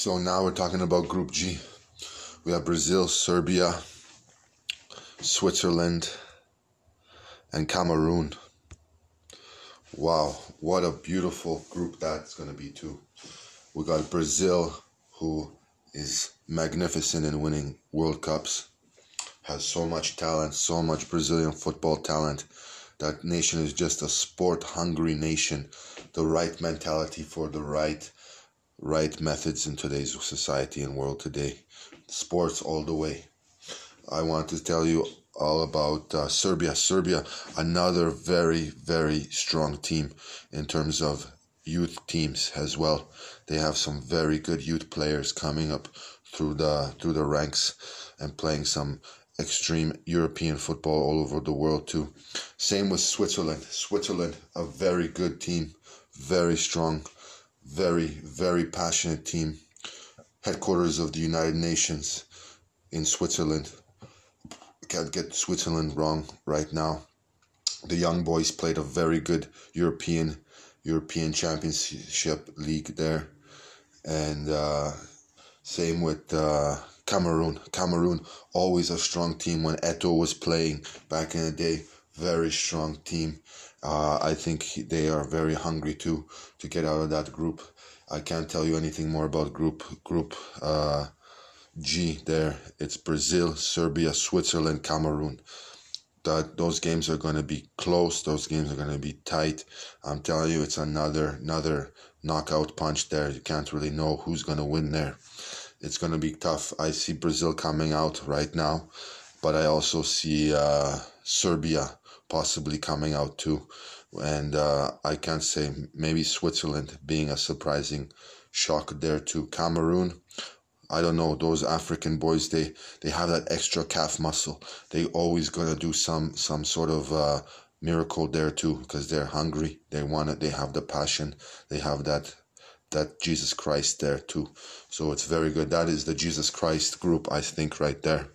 So now we're talking about Group G. We have Brazil, Serbia, Switzerland, and Cameroon. Wow, what a beautiful group that's going to be, too. We got Brazil, who is magnificent in winning World Cups, has so much talent, so much Brazilian football talent. That nation is just a sport hungry nation. The right mentality for the right right methods in today's society and world today. Sports all the way. I want to tell you all about uh, Serbia. Serbia, another very, very strong team in terms of youth teams as well. They have some very good youth players coming up through the through the ranks and playing some extreme European football all over the world too. Same with Switzerland. Switzerland, a very good team, very strong very, very passionate team. Headquarters of the United Nations in Switzerland. Can't get Switzerland wrong right now. The young boys played a very good European European Championship League there, and uh, same with uh, Cameroon. Cameroon always a strong team when Eto was playing back in the day. Very strong team. Uh, I think they are very hungry too to get out of that group. I can't tell you anything more about group group uh, G. There, it's Brazil, Serbia, Switzerland, Cameroon. That those games are going to be close. Those games are going to be tight. I'm telling you, it's another another knockout punch there. You can't really know who's going to win there. It's going to be tough. I see Brazil coming out right now, but I also see uh, Serbia possibly coming out too. And uh, I can't say maybe Switzerland being a surprising shock there too. Cameroon, I don't know those African boys. They they have that extra calf muscle. They always gonna do some some sort of uh, miracle there too because they're hungry. They want it. They have the passion. They have that that Jesus Christ there too. So it's very good. That is the Jesus Christ group I think right there.